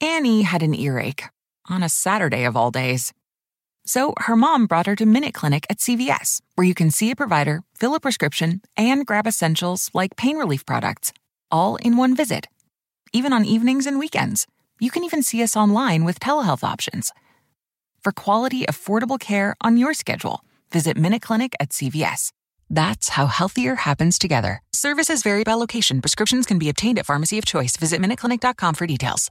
Annie had an earache on a Saturday of all days. So her mom brought her to Minute Clinic at CVS, where you can see a provider, fill a prescription, and grab essentials like pain relief products, all in one visit. Even on evenings and weekends. You can even see us online with telehealth options. For quality, affordable care on your schedule, visit Minute Clinic at CVS. That's how healthier happens together. Services vary by location. Prescriptions can be obtained at pharmacy of choice. Visit MinuteClinic.com for details.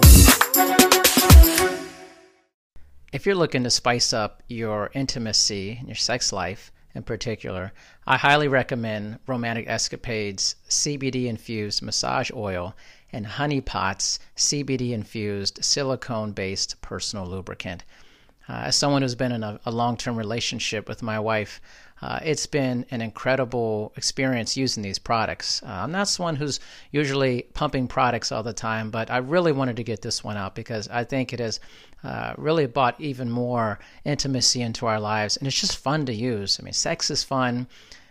If you're looking to spice up your intimacy and your sex life in particular, I highly recommend Romantic Escapades CBD infused massage oil and Honey Pot's CBD infused silicone based personal lubricant. Uh, as someone who's been in a, a long term relationship with my wife, uh, it's been an incredible experience using these products. Uh, I'm not someone who's usually pumping products all the time, but I really wanted to get this one out because I think it has uh, really brought even more intimacy into our lives, and it's just fun to use. I mean, sex is fun.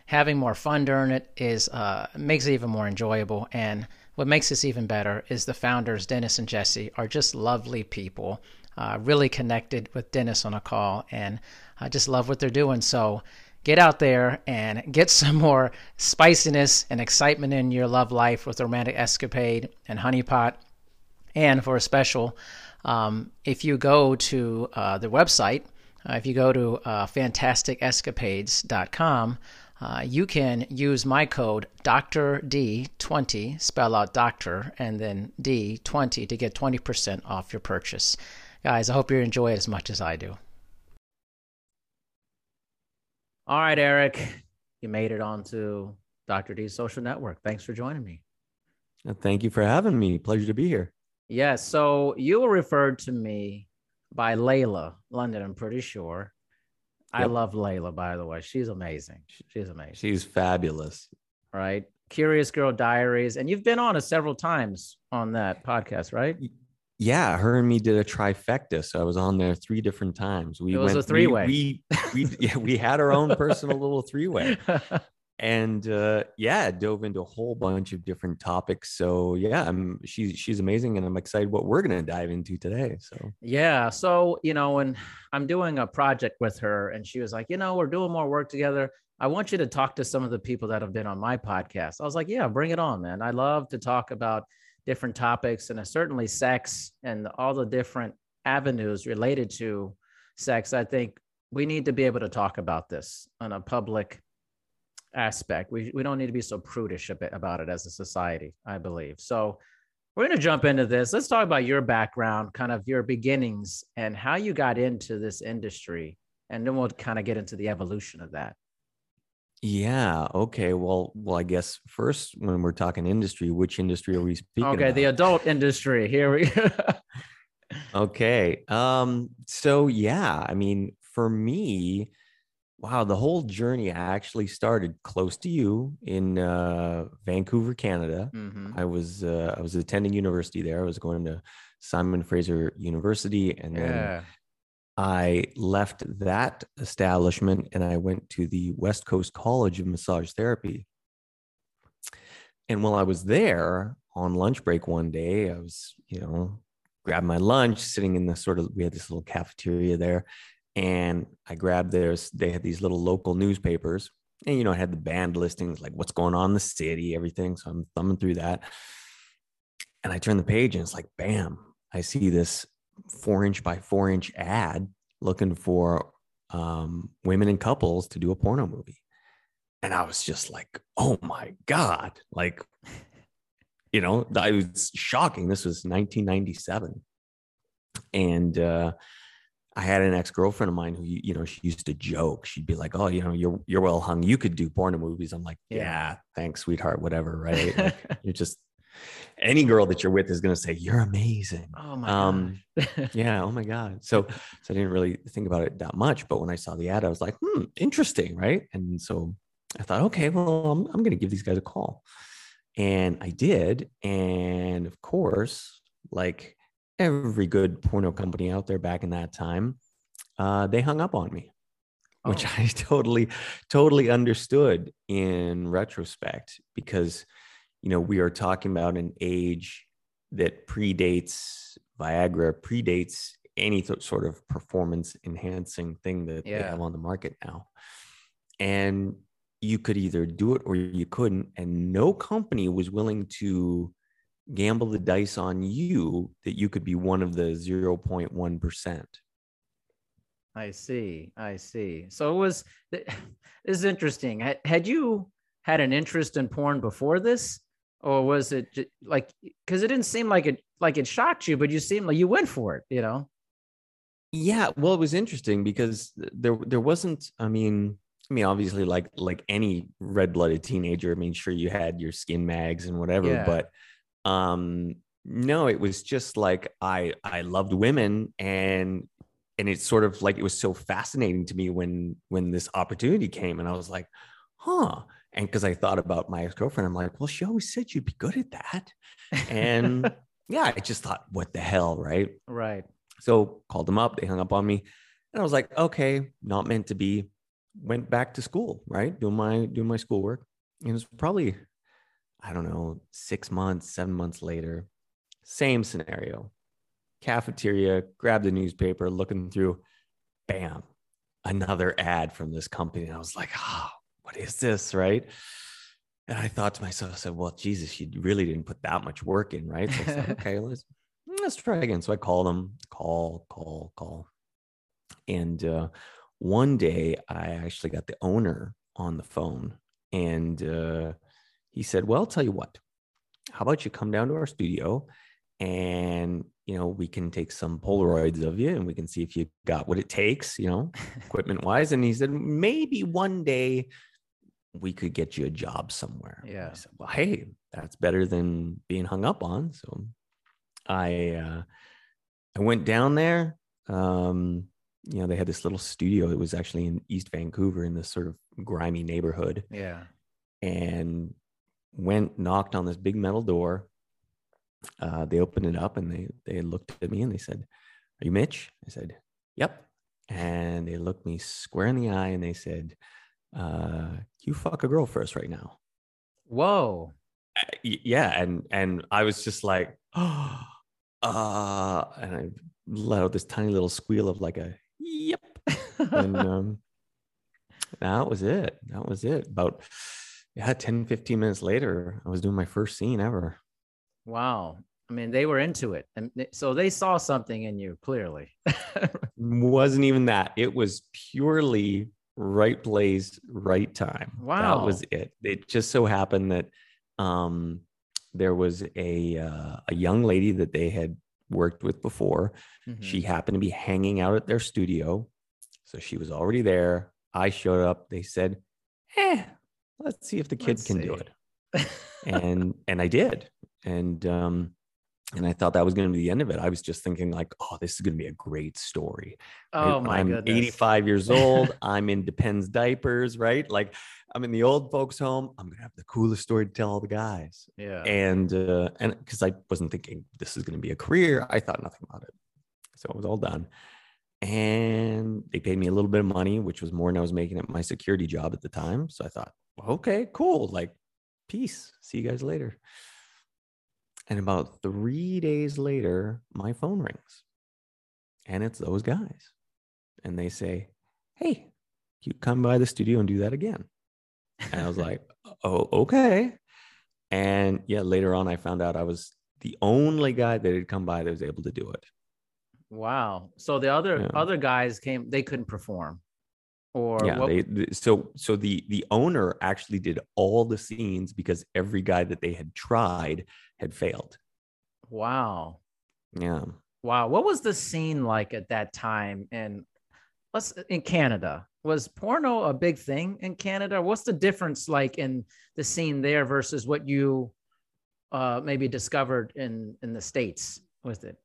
Having more fun during it is uh, makes it even more enjoyable. And what makes this even better is the founders, Dennis and Jesse, are just lovely people. Uh, really connected with Dennis on a call, and I just love what they're doing. So get out there and get some more spiciness and excitement in your love life with Romantic Escapade and Honeypot. And for a special, um, if you go to uh, the website, uh, if you go to uh, fantasticescapades.com, uh, you can use my code Dr. D20, spell out doctor, and then D20 to get 20% off your purchase. Guys, I hope you enjoy it as much as I do. All right, Erik, you made it onto Dr. D's social network. Thanks for joining me. Thank you for having me. Pleasure to be here. Yes, so you were referred to me by Layla London, I'm pretty sure. I love Layla, by the way. She's amazing. She's amazing. She's fabulous. right? Curious Girl Diaries. And you've been on it several times on that podcast, right? Yeah, her and me did a trifecta, so I was on there three different times. We It was a went- we- three-way. We we, yeah, we had our own personal little three way, and uh, yeah, dove into a whole bunch of different topics. So yeah, I'm she's she's amazing, and I'm excited what we're gonna dive into today. So Yeah. So, you know, and I'm doing a project with her and she was like, you know, we're doing more work together. I want you to talk to some of the people that have been on my podcast. I was like, yeah, bring it on, man. I love to talk about different topics and certainly sex and all the different avenues related to sex. I think we need to be able to talk about this on a public aspect. We, we don't need to be so prudish a bit about it as a society, I believe. So, we're going to jump into this. Let's talk about your background, kind of your beginnings, and how you got into this industry. And then we'll kind of get into the evolution of that. yeah, okay. Well, well, I guess first when we're talking industry, which industry are we speaking? okay, the adult industry. Here we go. Okay. Um, so yeah, I mean, for me, wow, the whole journey actually started close to you in uh, Vancouver, Canada. Mhm. I was uh, I was attending university there. I was going to Simon Fraser University, and then Yeah. I left that establishment and I went to the West Coast College of Massage Therapy. And while I was there on lunch break one day, I was, you know, grabbed my lunch, sitting in the sort of, we had this little cafeteria there. And I grabbed theirs, they had these little local newspapers. And, you know, I had the band listings, like what's going on in the city, everything. So I'm thumbing through that. And I turn the page and it's like, bam, I see this four inch by four inch ad looking for um, women and couples to do a porno movie. And I was just like, oh my God. Like, you know, I was shocking. This was 1997. And uh, I had an ex girlfriend of mine who, you know, she used to joke. She'd be like, "Oh, you know, you're you're well hung. You could do porno movies." I'm like, "Yeah, yeah thanks, sweetheart. Whatever, right? Like, you're just any girl that you're with is going to say you're amazing." Oh my um, yeah. Oh my god. So so I didn't really think about it that much, but when I saw the ad, I was like, "Hmm, interesting, right?" And so I thought, okay, well, I'm I'm going to give these guys a call, and I did, and of course, like every good porno company out there back in that time, uh, they hung up on me, oh. which I totally, totally understood in retrospect because, you know, we are talking about an age that predates Viagra, predates any th- sort of performance enhancing thing that yeah. they have on the market now. And you could either do it or you couldn't. And no company was willing to gamble the dice on you that you could be one of the 0.1%. I see. I see. So it was, this is interesting. Had, you had an interest in porn before this? Or was it just, like, because it didn't seem like it, like it shocked you, but you seemed like you went for it, you know? Yeah. Well, it was interesting because there, there wasn't, I mean, I mean, obviously, like like any red-blooded teenager, I mean, sure you had your skin mags and whatever, yeah. but um no it was just like i i loved women and and it's sort of like it was so fascinating to me when when this opportunity came and i was like huh. And because i thought about my ex-girlfriend i'm like well she always said you'd be good at that. And yeah i just thought what the hell right? Right. So called them up they hung up on me and i was like okay not meant to be. Went back to school right? Doing my doing my schoolwork and it was probably I don't know, six months, seven months later, same scenario. Cafeteria, grab the newspaper, looking through, bam, another ad from this company. And I was like, oh, what is this? Right. And I thought to myself, I said, well, Jesus, you really didn't put that much work in, right? So I said, okay, let's let's try again. So I called them, call, call, call. And uh, one day I actually got the owner on the phone and uh, he said, Well, I'll tell you what, how about you come down to our studio and you know we can take some polaroids of you and we can see if you got what it takes you know equipment wise and he said maybe one day we could get you a job somewhere. Yeah I said, well hey that's better than being hung up on. So i uh i went down there um you know they had this little studio. It was actually in east vancouver in this sort of grimy neighborhood. Yeah. And went knocked on this big metal door. Uh, they opened it up and they they looked at me and they said, "Are you Mitch?" I said, "Yep." And they looked me square in the eye and they said, uh, "You fuck a girl first right now." Whoa. Uh, yeah, and and I was just like, oh, uh, and I let out this tiny little squeal of like a yep, and um, that was it. That was it. About yeah 10 15 minutes later i was doing my first scene ever. Wow. I mean they were into it and so they saw something in you clearly. Wasn't even that. It was purely right place right time. Wow that was it. It just so happened that um there was a uh, a young lady that they had worked with before. Mm-hmm. she happened to be hanging out at their studio so she was already there. I showed up. They said eh let's see if the kid let's can see. do it. and and I did. And um and I thought that was going to be the end of it. I was just thinking like, oh, this is going to be a great story. Oh my I'm goodness. 85 years old. I'm in Depends diapers, right? Like I'm in the old folks home. I'm going to have the coolest story to tell all the guys. Yeah. And uh and cuz I wasn't thinking this is going to be a career. I thought nothing about it. So it was all done. And they paid me a little bit of money, which was more than I was making at my security job at the time. So I thought, okay, cool. Like, peace. See you guys later. And about three days later, my phone rings and it's those guys. And they say, Hey, you come by the studio and do that again. And I was like, Oh, okay. And yeah, later on, I found out I was the only guy that had come by that was able to do it. Wow. So the other Yeah. other guys came, they couldn't perform. Or yeah what, they so so the the owner actually did all the scenes because every guy that they had tried had failed wow. yeah Wow. What was the scene like at that time in let's in Canada? Was porno a big thing in Canada? What's the difference like in the scene there versus what you uh maybe discovered in in the States with it?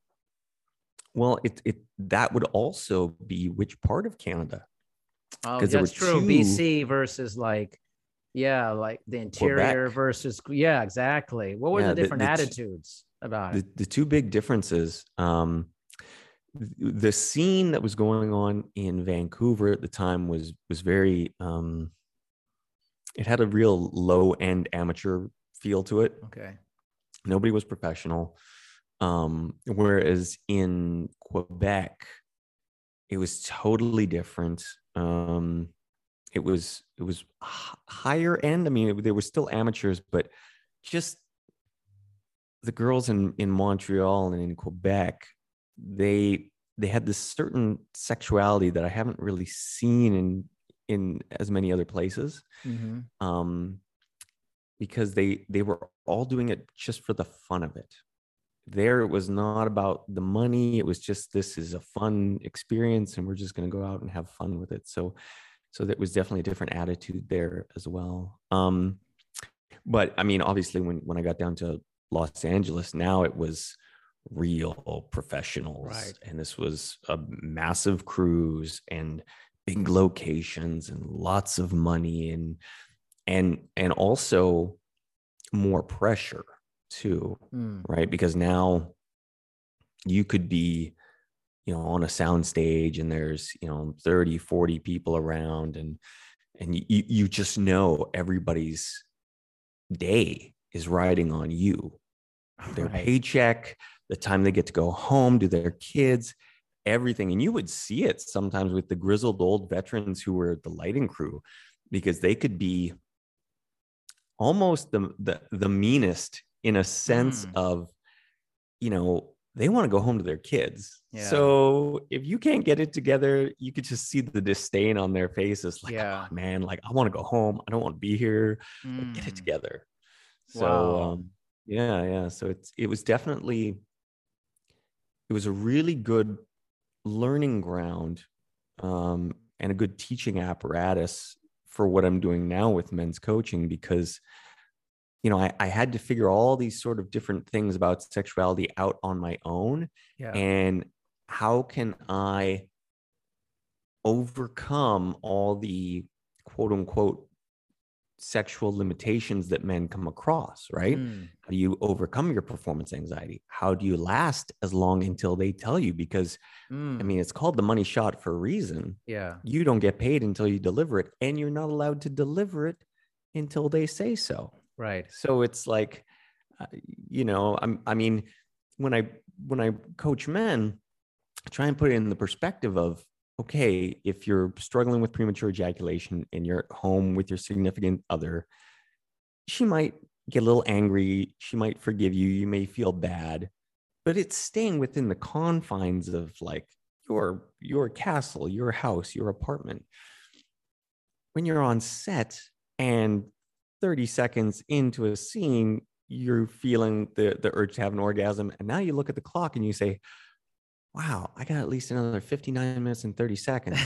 well it it that would also be which part of canada Oh, that's true. two- BC versus like yeah, like the interior Quebec. versus yeah, exactly. What were Yeah, the the- different the t- attitudes about the, it? the two big differences um the scene that was going on in vancouver at the time was was very um it had a real low end amateur feel to it Okay. nobody was professional um whereas in quebec it was totally different um it was it was h- higher end i mean it, they were still amateurs but just the girls in in montreal and in quebec they they had this certain sexuality that i haven't really seen in in as many other places Mhm. um, because they they were all doing it just for the fun of it. There, it was not about the money. It was just this is a fun experience, and we're just going to go out and have fun with it. So, so that was definitely a different attitude there as well. Um, but I mean, obviously, when when I got down to Los Angeles, now it was real professionals, Right. and this was a massive crews and big locations and lots of money and and and also more pressure too Mm. right because now you could be you know on a sound stage and there's you know 30 40 people around and and you you just know everybody's day is riding on you their Right. paycheck the time they get to go home to their kids everything and you would see it sometimes with the grizzled old veterans who were the lighting crew because they could be almost the the, the meanest in a sense Mm. of you know they want to go home to their kids Yeah. so if you can't get it together you could just see the disdain on their faces like Yeah. "Oh, man like i want to go home i don't want to be here like, get it Mm. together so Wow. um, yeah yeah so it's it was definitely it was a really good learning ground um, and a good teaching apparatus for what i'm doing now with men's coaching because you know I, I had to figure all these sort of different things about sexuality out on my own Yeah. and how can i overcome all the quote unquote sexual limitations that men come across right Mm. how do you overcome your performance anxiety how do you last as long until they tell you because i Mm. mean it's called the money shot for a reason yeah. you don't get paid until you deliver it and you're not allowed to deliver it until they say so Right. so it's like uh, you know i'm i mean when i when i coach men I try and put it in the perspective of okay if you're struggling with premature ejaculation and you're at home with your significant other she might get a little angry. She might forgive you. You may feel bad but it's staying within the confines of like your your castle your house your apartment. When you're on set and 30 seconds into a scene you're feeling the the urge to have an orgasm and now you look at the clock and you say wow i got at least another 59 minutes and 30 seconds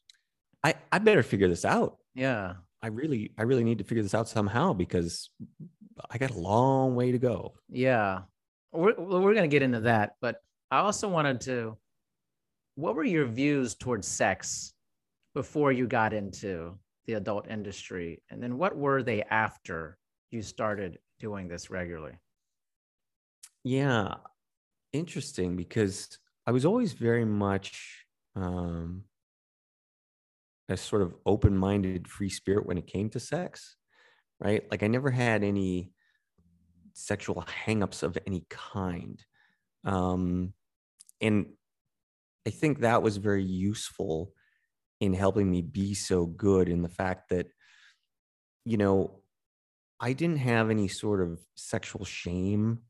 i i better figure this out yeah. i really i really need to figure this out somehow because i got a long way to go Yeah. We're, we're going to get into that. But I also wanted to, what were your views towards sex before you got into the adult industry? And then what were they after you started doing this regularly? yeah interesting because i was always very much um a sort of open-minded free spirit when it came to sex right like i never had any sexual hangups of any kind um and i think that was very useful in helping me be so good in the fact that you know i didn't have any sort of sexual shame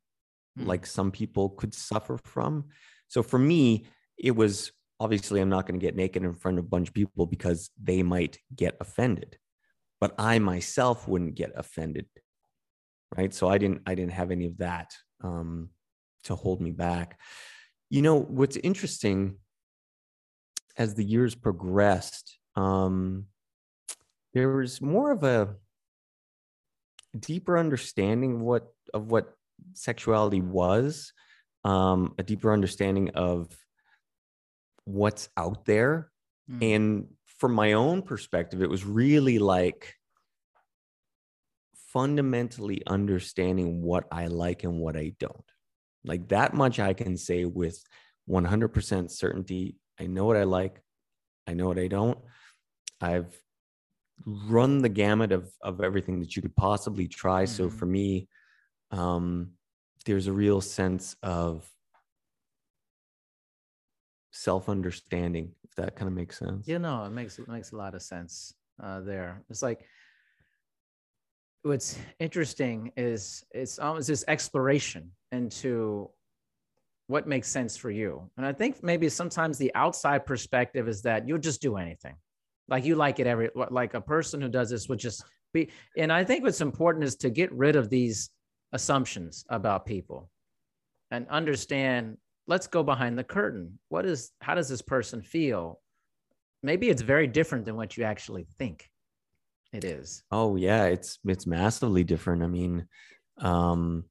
Mm. like some people could suffer from so for me it was obviously I'm not going to get naked in front of a bunch of people because they might get offended, but I myself wouldn't get offended, right? So I didn't I didn't have any of that um, to hold me back. You know what's interesting as the years progressed, um, there was more of a deeper understanding of what of what sexuality was, um, a deeper understanding of what's out there. Mm. And from my own perspective, it was really like fundamentally understanding what I like and what I don't. Like that much I can say with 100% certainty. I know what I like, I know what I don't. I've run the gamut of of everything that you could possibly try. So Mhm. for me, um, there's a real sense of self understanding, if that kind of makes sense. You know, it makes it makes a lot of sense uh, there. It's like what's interesting is it's almost this exploration into what makes sense for you. And I think maybe sometimes the outside perspective is that you'll just do anything. Like you like it every like a person who does this would just be and I think what's important is to get rid of these assumptions about people and understand let's go behind the curtain. What is how does this person feel? Maybe it's very different than what you actually think it is. Oh yeah, it's it's massively different. I mean, um,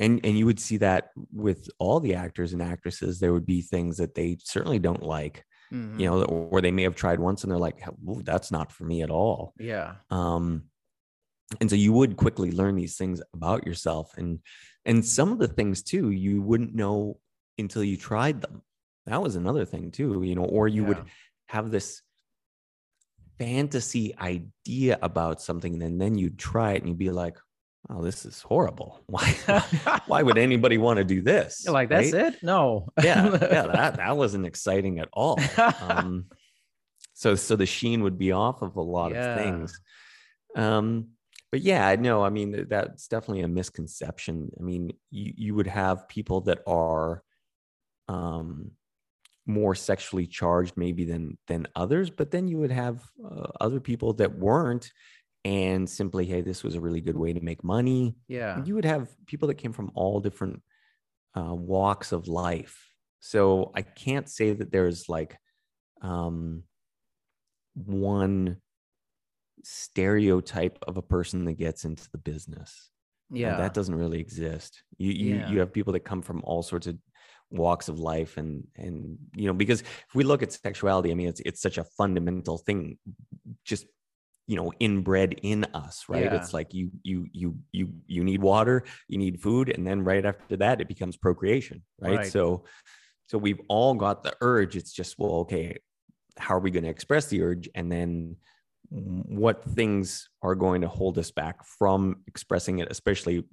and and you would see that with all the actors and actresses. There would be things that they certainly don't like, Mhm. you know, or they may have tried once and they're like, "Ooh, "That's not for me at all." Yeah. um and so you would quickly learn these things about yourself and and some of the things too you wouldn't know until you tried them that was another thing too you know or you Yeah. would have this fantasy idea about something and then, then you'd try it and you'd be like oh this is horrible why why would anybody want to do this You're like, that's right? it? No. yeah yeah that, that wasn't exciting at all um so so the sheen would be off of a lot Yeah. of things um but yeah i know i mean that's definitely a misconception i mean you you would have people that are um more sexually charged maybe than than others but then you would have uh, other people that weren't and simply hey this was a really good way to make money yeah. you would have people that came from all different uh, walks of life. So I can't say that there's like um, one stereotype of a person that gets into the business. Yeah. that doesn't really exist. You you Yeah. you have people that come from all sorts of walks of life and and you know because if we look at sexuality, I mean it's it's such a fundamental thing, just you know inbred in us right Yeah. it's like you you you you you need water you need food and then right after that it becomes procreation right, Right. so so we've all got the urge it's just well okay how are we going to express the urge and then what things are going to hold us back from expressing it especially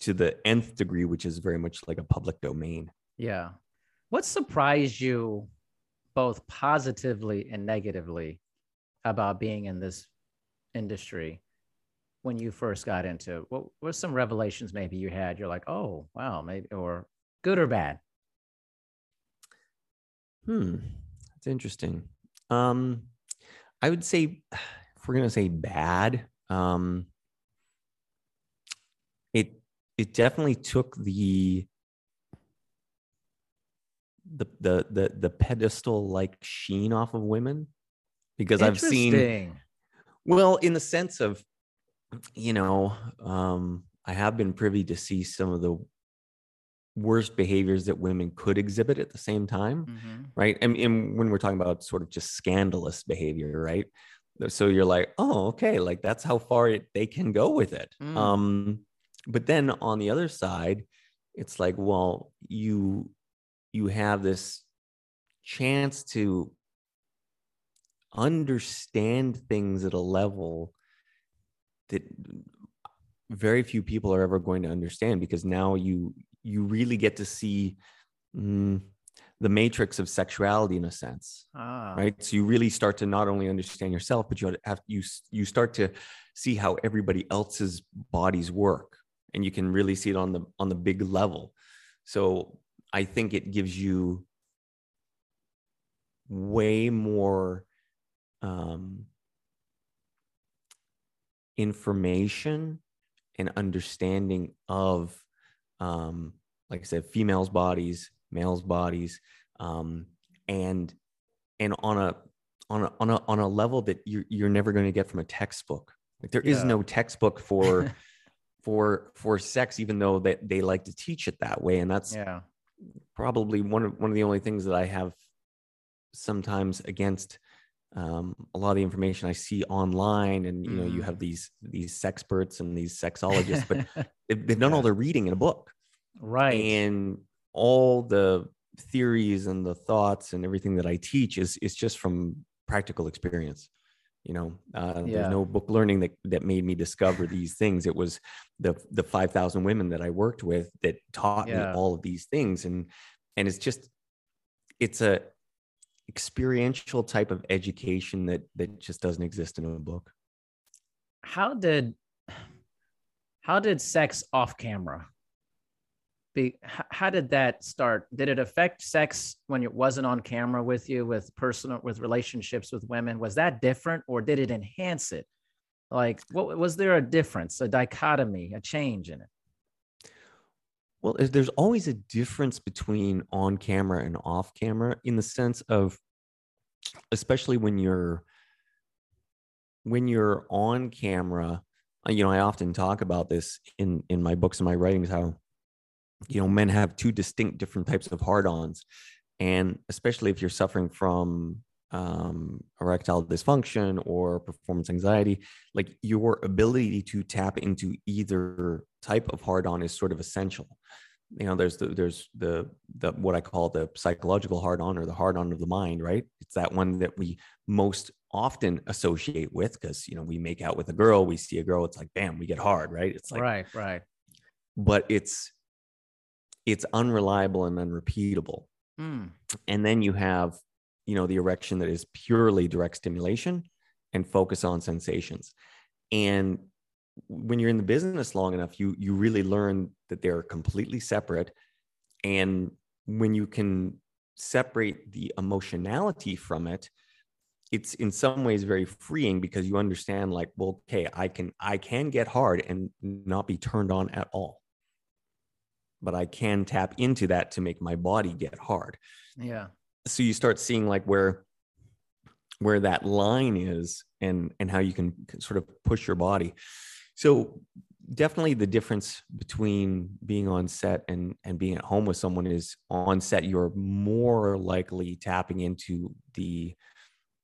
to the nth degree which is very much like a public domain Yeah. What surprised you both positively and negatively about being in this industry when you first got into? What were some revelations maybe you had? You're like, oh, wow, maybe, or good or bad? Hmm, that's interesting. Um, I would say, if we're gonna say bad, um, it it definitely took the the the the, the pedestal like sheen off of women because I've seen well in the sense of you know um i have been privy to see some of the worst behaviors that women could exhibit at the same time Mhm. right and, and when we're talking about sort of just scandalous behavior right so you're like oh okay like that's how far it, they can go with it Mm. um but then on the other side it's like well you you have this chance to understand things at a level that very few people are ever going to understand because now you you really get to see mm, the matrix of sexuality in a sense Ah, right? So you really start to not only understand yourself but you have you you start to see how everybody else's bodies work and you can really see it on the on the big level. So i think it gives you way more um, information and understanding of um, like i said females bodies males bodies um, and and on a on a on a on a level that you're you're never going to get from a textbook like there is Yeah. no textbook for for for sex even though that they like to teach it that way and that's Yeah. probably one of one of the only things that I have sometimes against um, a lot of the information I see online, and you know, you Mm. have these these sexperts and these sexologists, but they've, they've done all Yeah. their reading in a book, right. and all the theories and the thoughts and everything that I teach is is just from practical experience. You know, uh, Yeah. there's no book learning that that made me discover these things. It was the the five thousand women that I worked with that taught me all of these things, and and it's just it's a experiential type of education that that just doesn't exist in a book. how did how did sex off camera? Be how did that start? Did it affect sex when it wasn't on camera with you with personal with relationships with women? Was that different or did it enhance it? Like what was there a difference a dichotomy a change in it Well, there's- always a difference between on camera and off camera in the sense of, especially when you're when you're on camera. uh, You know, I often talk about this in in my books and my writings how you know men have two distinct different types of hard-ons, and especially if you're suffering from um, erectile dysfunction or performance anxiety, like your ability to tap into either type of hard-on is sort of essential. You know there's the there's the the what i call the psychological hard on or the hard on of the mind right? It's that one that we most often associate with because you know we make out with a girl we see a girl it's like bam we get hard right? It's like right right. But it's it's unreliable and unrepeatable. Hmm. and then you have you know the erection that is purely direct stimulation and focus on sensations. And when you're in the business long enough you you really learn that they're completely separate. And when you can separate the emotionality from it it's in some ways very freeing because you understand like well okay i can i can get hard and not be turned on at all. But i can tap into that to make my body get hard. Yeah so you start seeing like where where that line is and and how you can sort of push your body so definitely the difference between being on set and and being at home with someone is on set you're more likely tapping into the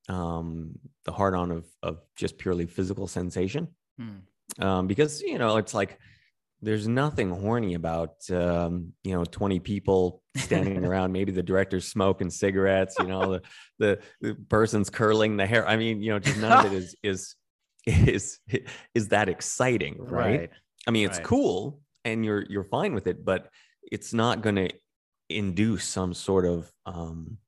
um the hard on of of just purely physical sensation Hmm. um because you know it's like there's nothing horny about um, you know 20 people standing around maybe the director's smoking cigarettes you know the, the the person's curling the hair i mean you know just none of it is is is is that exciting right, right i mean it's right. cool and you're you're fine with it but it's not going to induce some sort of um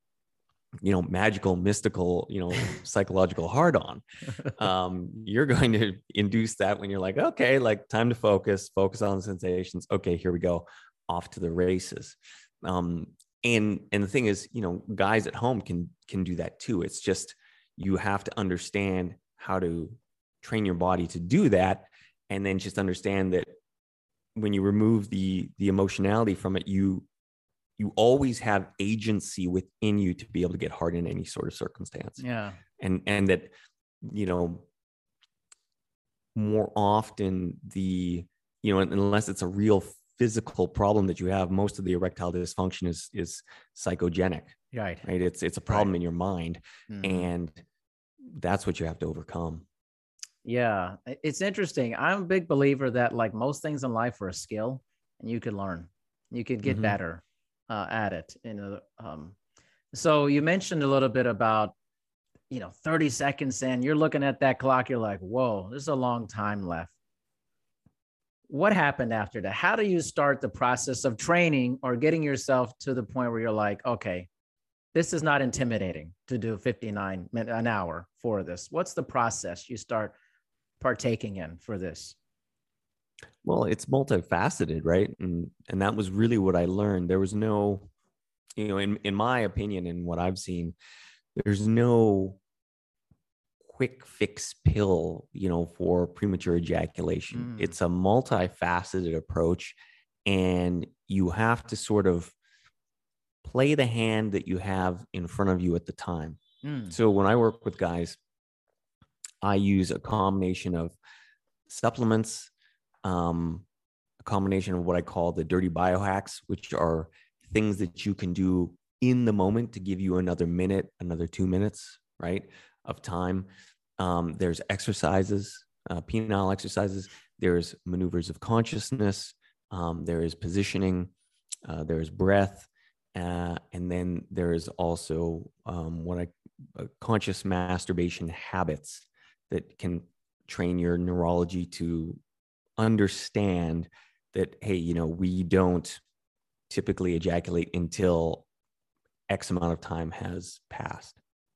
you know magical mystical you know psychological hard on um, you're going to induce that when you're like, okay, like time to focus, focus on the sensations. Okay, here we go, off to the races. Um, and and the thing is, you know, guys at home can can do that too. It's just you have to understand how to train your body to do that, and then just understand that when you remove the the emotionality from it, you you always have agency within you to be able to get hard in any sort of circumstance yeah and and that you know more often the you know unless it's a real physical problem that you have most of the erectile dysfunction is is psychogenic right right it's it's a problem in your mind Mhm. and that's what you have to overcome Yeah, it's interesting. I'm a big believer that like most things in life are a skill, and you can learn. You could get Mhm. better uh, at it. You know, um, so you mentioned a little bit about, you know, 30 seconds in. You're looking at that clock. You're like, whoa, there's a long time left. What happened after that? How do you start the process of training or getting yourself to the point where you're like, okay, this is not intimidating to do 59 min an hour for this. What's the process you start partaking in for this? Well it's multifaceted right and and that was really what i learned there was no you know in in my opinion and what i've seen there's no quick fix pill, you know, for premature ejaculation. Mm. It's a multifaceted approach, and you have to sort of play the hand that you have in front of you at the time. Mm. So when I work with guys, I use a combination of supplements, um, a combination of what I call the dirty biohacks, which are things that you can do in the moment to give you another minute, another two minutes, right, of time. Um, there's exercises, uh, penile exercises. There's maneuvers of consciousness. Um, there is positioning. Uh, there is breath. Uh, and then there is also um, what I uh, conscious masturbation habits that can train your neurology to understand that hey you know we don't typically ejaculate until x amount of time has passed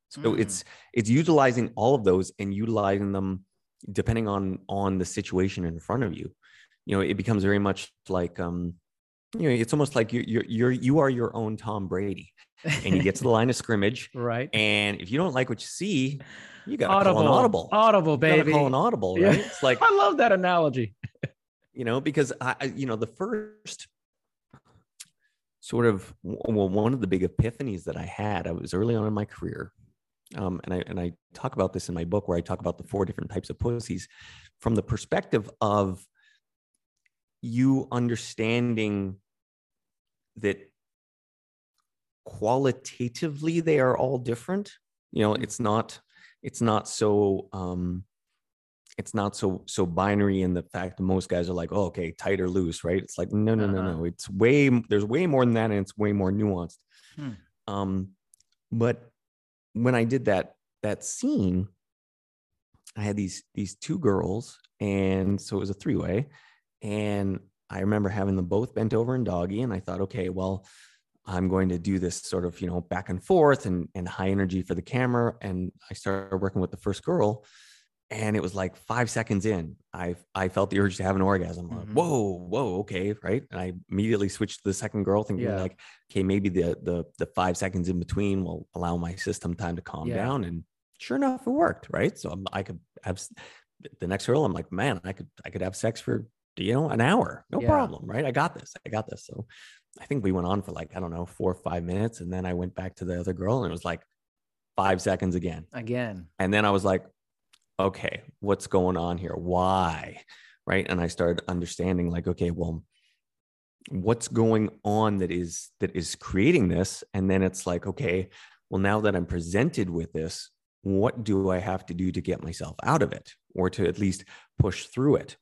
so Mm. it's it's utilizing all of those and utilizing them depending on on the situation in front of you you know it becomes very much like um you know it's almost like you you're you're you are your own tom brady and you get to the line of scrimmage Right. and if you don't like what you see you got to call an audible Audible, you baby. call an audible Yeah. it's like I love that analogy. you know because I, I you know the first sort of well one of the big epiphanies that i had i was early on in my career um, and i and i talk about this in my book where i talk about the four different types of pussies from the perspective of you understanding that qualitatively they are all different. You know it's not it's not so um it's not so so binary in the fact that most guys are like oh okay tight or loose right? It's like no no no Uh-huh. no it's way there's way more than that and it's way more nuanced. Hmm. um but when i did that that scene i had these these two girls and so it was a three way and i remember having them both bent over in doggy and i thought okay well i'm going to do this sort of you know back and forth and and high energy for the camera. And i started working with the first girl and it was like five seconds in i i felt the urge to have an orgasm. I'm like, mm-hmm. whoa whoa okay right? And i immediately switched to the second girl thinking Yeah. like okay maybe the the the five seconds in between will allow my system time to calm Yeah. down and sure enough it worked right? So I'm, i could have the next girl i'm like man i could i could have sex for you know an hour no Yeah. problem right i got this i got this so i think we went on for like i don't know four or five minutes and then i went back to the other girl and it was like five seconds again Again. and then I was like, okay, what's going on here? Why? Right. And I started understanding, like, okay, well, what's going on that is that is creating this? And then it's like, okay, well, now that I'm presented with this, what do I have to do to get myself out of it or to at least push through it?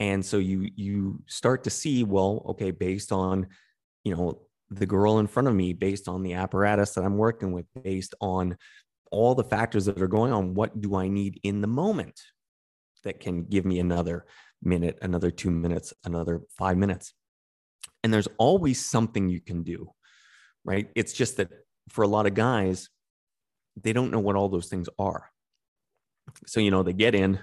And so you you start to see, well, okay, based on, you know, the girl in front of me, based on the apparatus that I'm working with, based on all the factors that are going on what do i need in the moment that can give me another minute another two minutes another five minutes? And there's always something you can do right? It's just that for a lot of guys they don't know what all those things are. So you know they get in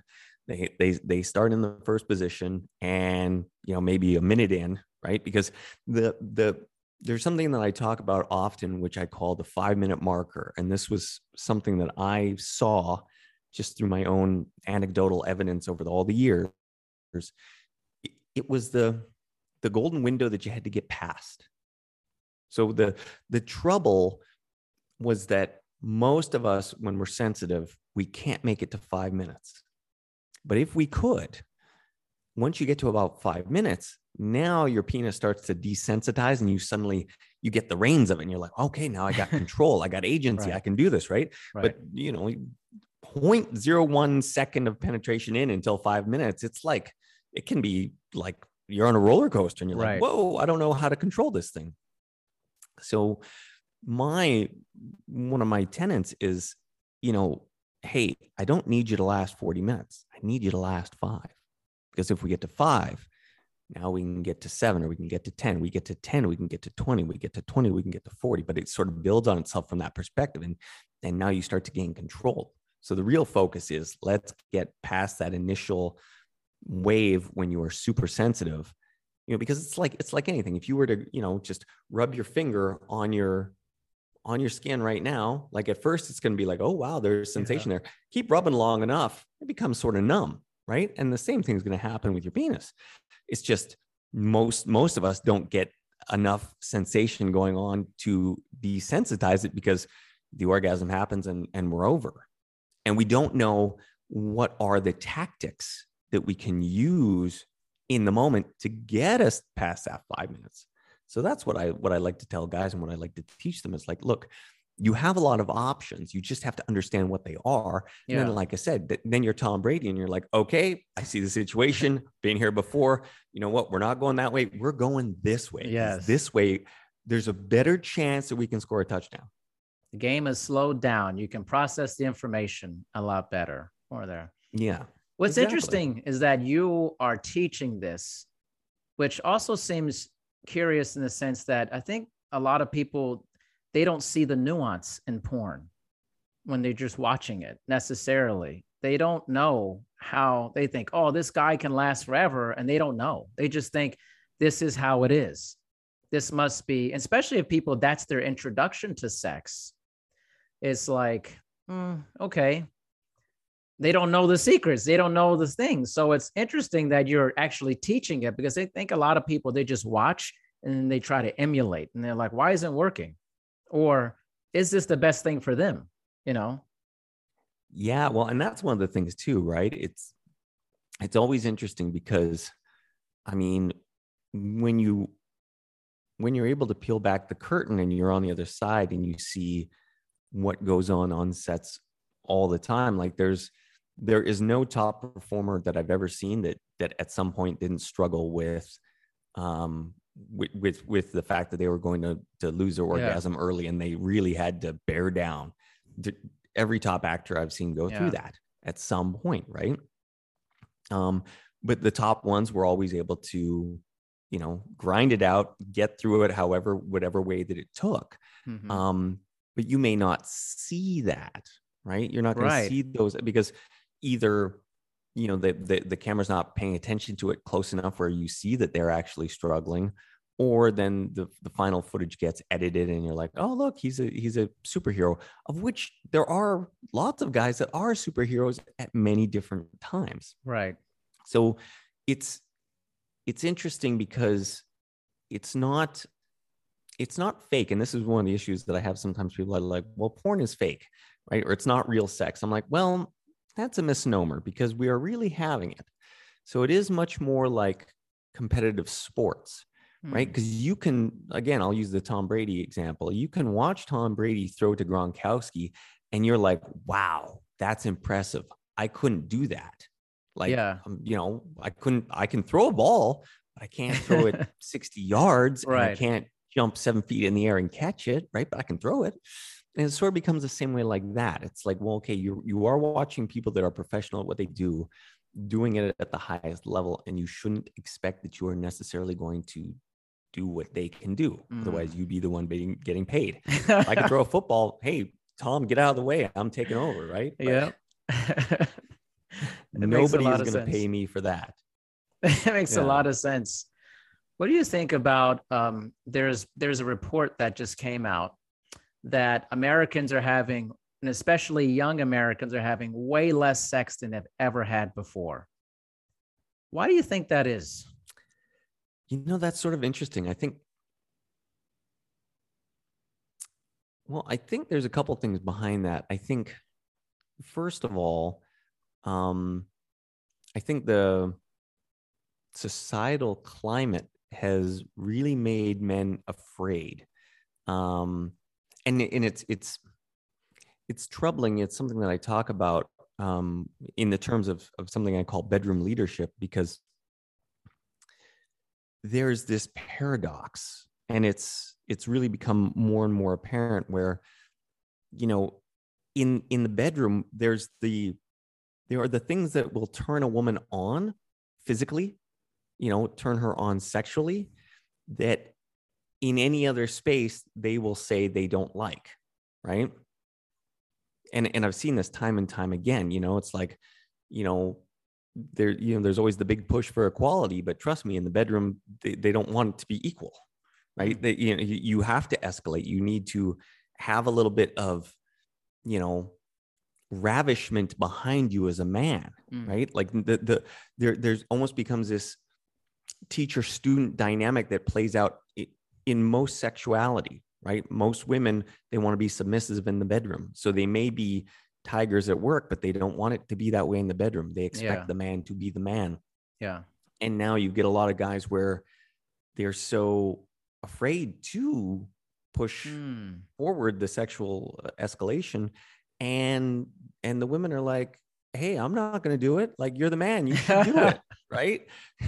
they they they start in the first position and you know maybe a minute in right because the the there's something that I talk about often, which I call the five minute marker. And this was something that I saw just through my own anecdotal evidence over the, all the years. It, it was the, the golden window that you had to get past. So the, the trouble was that most of us, when we're sensitive, we can't make it to five minutes. But if we could, once you get to about five minutes, now your penis starts to desensitize and you suddenly you get the reins of it and you're like okay now i got control i got agency Right. i can do this right? Right. but you know 0.01 second of penetration in until five minutes it's like it can be like you're on a roller coaster and you're Right. like whoa i don't know how to control this thing so my one of my tenants is you know hey i don't need you to last 40 minutes. I need you to last five. Because if we get to five now we can get to seven or we can get to 10 we get to 10 we can get to 20 we get to 20 we can get to 40 but it sort of builds on itself from that perspective and and now you start to gain control. So the real focus is let's get past that initial wave when you are super sensitive you know because it's like it's like anything. If you were to you know just rub your finger on your on your skin right now. Like at first, it's going to be like, oh, wow, there's sensation there. Keep rubbing long enough, it becomes sort of numb, right? And the same thing is going to happen with your penis. It's just most most of us don't get enough sensation going on to desensitize it because the orgasm happens and, and we're over. And we don't know what are the tactics that we can use in the moment to get us past that five minutes. So that's what I what I like to tell guys and what I like to teach them is like, look, you have a lot of options. You just have to understand what they are. Yeah. And then, like I said, then you're Tom Brady and you're like, okay, I see the situation, been here before. You know what? We're not going that way. We're going this way. Yes. This way, there's a better chance that we can score a touchdown. The game is slowed down. You can process the information a lot better. Or there. Yeah. What's Exactly. interesting is that you are teaching this, which also seems curious in the sense that I think a lot of people they don't see the nuance in porn when they're just watching it necessarily. They don't know how they think, oh, this guy can last forever, and they don't know. They just think this is how it is. This must be, especially if people that's their introduction to sex. It's like, hmm, okay, they don't know the secrets they don't know the things. So it's interesting that you're actually teaching it because they think a lot of people they just watch and they try to emulate and they're like why isn't it working? Or is this the best thing for them? You know? Yeah, well, and that's one of the things too, right? It's it's always interesting because I mean, when you when you're able to peel back the curtain and you're on the other side and you see what goes on on sets all the time, like there's there is no top performer that I've ever seen that that at some point didn't struggle with um with with, with the fact that they were going to to lose their Yeah. orgasm early and they really had to bear down every top actor I've seen go Yeah. through that at some point, right? Um, but the top ones were always able to, you know, grind it out, get through it, however, whatever way that it took. Mhm. Um, but you may not see that, right? You're not going Right. to see those because either you know the, the the camera's not paying attention to it close enough where you see that they're actually struggling or then the the final footage gets edited and you're like oh look he's a he's a superhero of which there are lots of guys that are superheroes at many different times. Right. So it's it's interesting because it's not it's not fake and this is one of the issues that i have sometimes people are like well porn is fake right or it's not real sex. I'm like well that's a misnomer because we are really having it. So it is much more like competitive sports right? Hmm. because you can again i'll use the tom brady example. You can watch tom brady throw to gronkowski and you're like wow that's impressive. I couldn't do that. Like Yeah. um, you know i couldn't i can throw a ball but i can't throw it 60 yards and i can't jump seven feet in the air and catch it right? But i can throw it and it sort of becomes the same way like that. It's like well okay you you are watching people that are professional at what they do doing it at the highest level and you shouldn't expect that you are necessarily going to do what they can do. Otherwise you'd be the one being getting paid. I could throw a football hey tom get out of the way. I'm taking over right? But yeah nobody is going to pay me for that. It makes a lot of sense. What do you think about um, there's there's a report that just came out that Americans are having, and especially young Americans are having way less sex than they've ever had before. Why do you think that is? You know, that's sort of interesting. I think, well, I think there's a couple things behind that. I think, first of all, um, I think the societal climate has really made men afraid. Um, and, and it's, it's, it's troubling. It's something that I talk about um, in the terms of, of something I call bedroom leadership because there's this paradox and it's it's really become more and more apparent where you know in in the bedroom there's the there are the things that will turn a woman on physically you know turn her on sexually that in any other space they will say they don't like right and and i've seen this time and time again you know it's like you know there you know there's always the big push for equality but trust me in the bedroom they, they don't want it to be equal right they, you know you, have to escalate you need to have a little bit of, you know, ravishment behind you as a man, Mm. right? Like the the there there's almost becomes this teacher student dynamic that plays out in most sexuality, right? Most women they want to be submissive in the bedroom, so they may be tigers at work, but they don't want it to be that way in the bedroom. They expect Yeah. the man to be the man, Yeah. and now you get a lot of guys where they're so afraid to push Mm. forward the sexual uh, escalation and and the women are like hey i'm not going to do it like you're the man you should do it right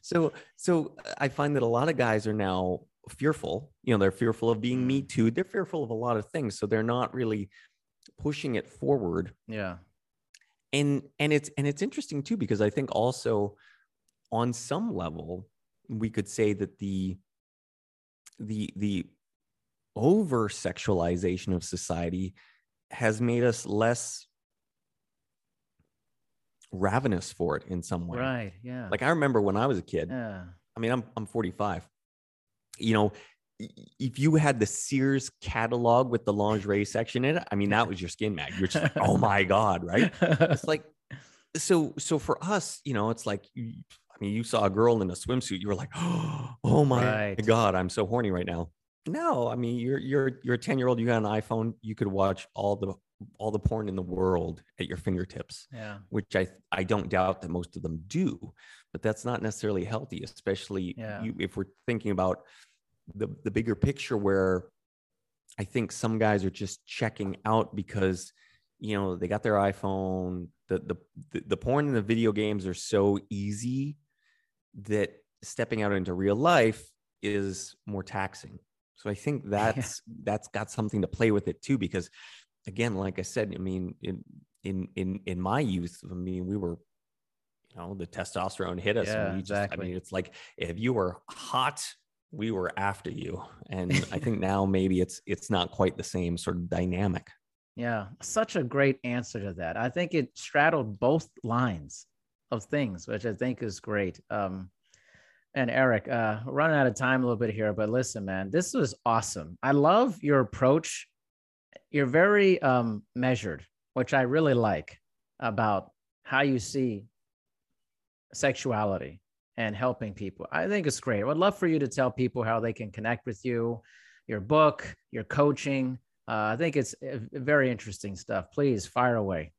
so so uh, i find that a lot of guys are now fearful you know they're fearful of being me mm. too they're fearful of a lot of things so they're not really pushing it forward Yeah. and and it's and it's interesting too because i think also on some level we could say that the the the over sexualization of society has made us less ravenous for it in some way Right. Yeah. like i remember when i was a kid yeah. I mean, I'm I'm 45. You know, if you had the Sears catalog with the lingerie section in it, I mean, that was your skin mag. You're just like, oh my god, right? It's like, so so for us, you know, it's like, I mean, you saw a girl in a swimsuit, you were like, oh my Right. god, I'm so horny right now. No, I mean, you're you're you're a 10 year old. You got an iPhone. You could watch all the all the porn in the world at your fingertips yeah. which I I don't doubt that most of them do, but that's not necessarily healthy, especially Yeah. you, if we're thinking about the the bigger picture where I think some guys are just checking out because you know they got their iPhone, the the the, porn and the video games are so easy that stepping out into real life is more taxing. So I think that's that's got something to play with it too because again like I said I mean in in in in my youth I mean we were you know the testosterone hit us Yeah, we just exactly. I mean it's like if you were hot we were after you and I think now maybe it's it's not quite the same sort of dynamic Yeah, such a great answer to that. I think it straddled both lines of things, which I think is great. Um, and Erik, uh, running out of time a little bit here, but listen, man, this was awesome. I love your approach. You're very um, measured, which I really like about how you see sexuality and helping people. I think it's great. I would love for you to tell people how they can connect with you, your book, your coaching. Uh, I think it's uh, very interesting stuff. Please fire away.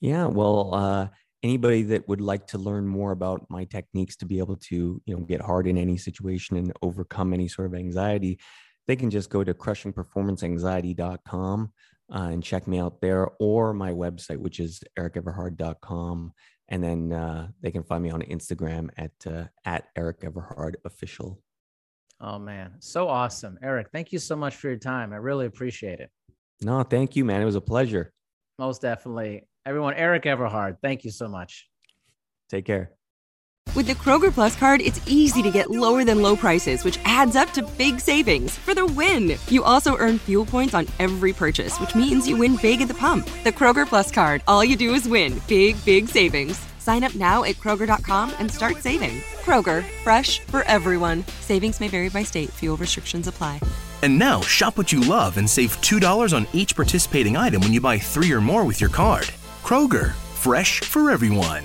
Yeah, well, uh, anybody that would like to learn more about my techniques to be able to, you know, get hard in any situation and overcome any sort of anxiety, they can just go to crushingperformanceanxiety.com uh, and check me out there, or my website, which is erikeverhard.com, and then uh, they can find me on Instagram at uh, at Erik Everhard official. Oh man, so awesome, Erik. Thank you so much for your time. I really appreciate it. No, thank you, man. It was a pleasure. Most definitely, everyone. Erik Everhard, thank you so much. Take care. With the Kroger Plus card, it's easy to get lower than low prices, which adds up to big savings for the win. You also earn fuel points on every purchase, which means you win big at the pump. The Kroger Plus card, all you do is win big, big savings. Sign up now at Kroger.com and start saving. Kroger, fresh for everyone. Savings may vary by state, fuel restrictions apply. And now, shop what you love and save $2 on each participating item when you buy three or more with your card. Kroger, fresh for everyone.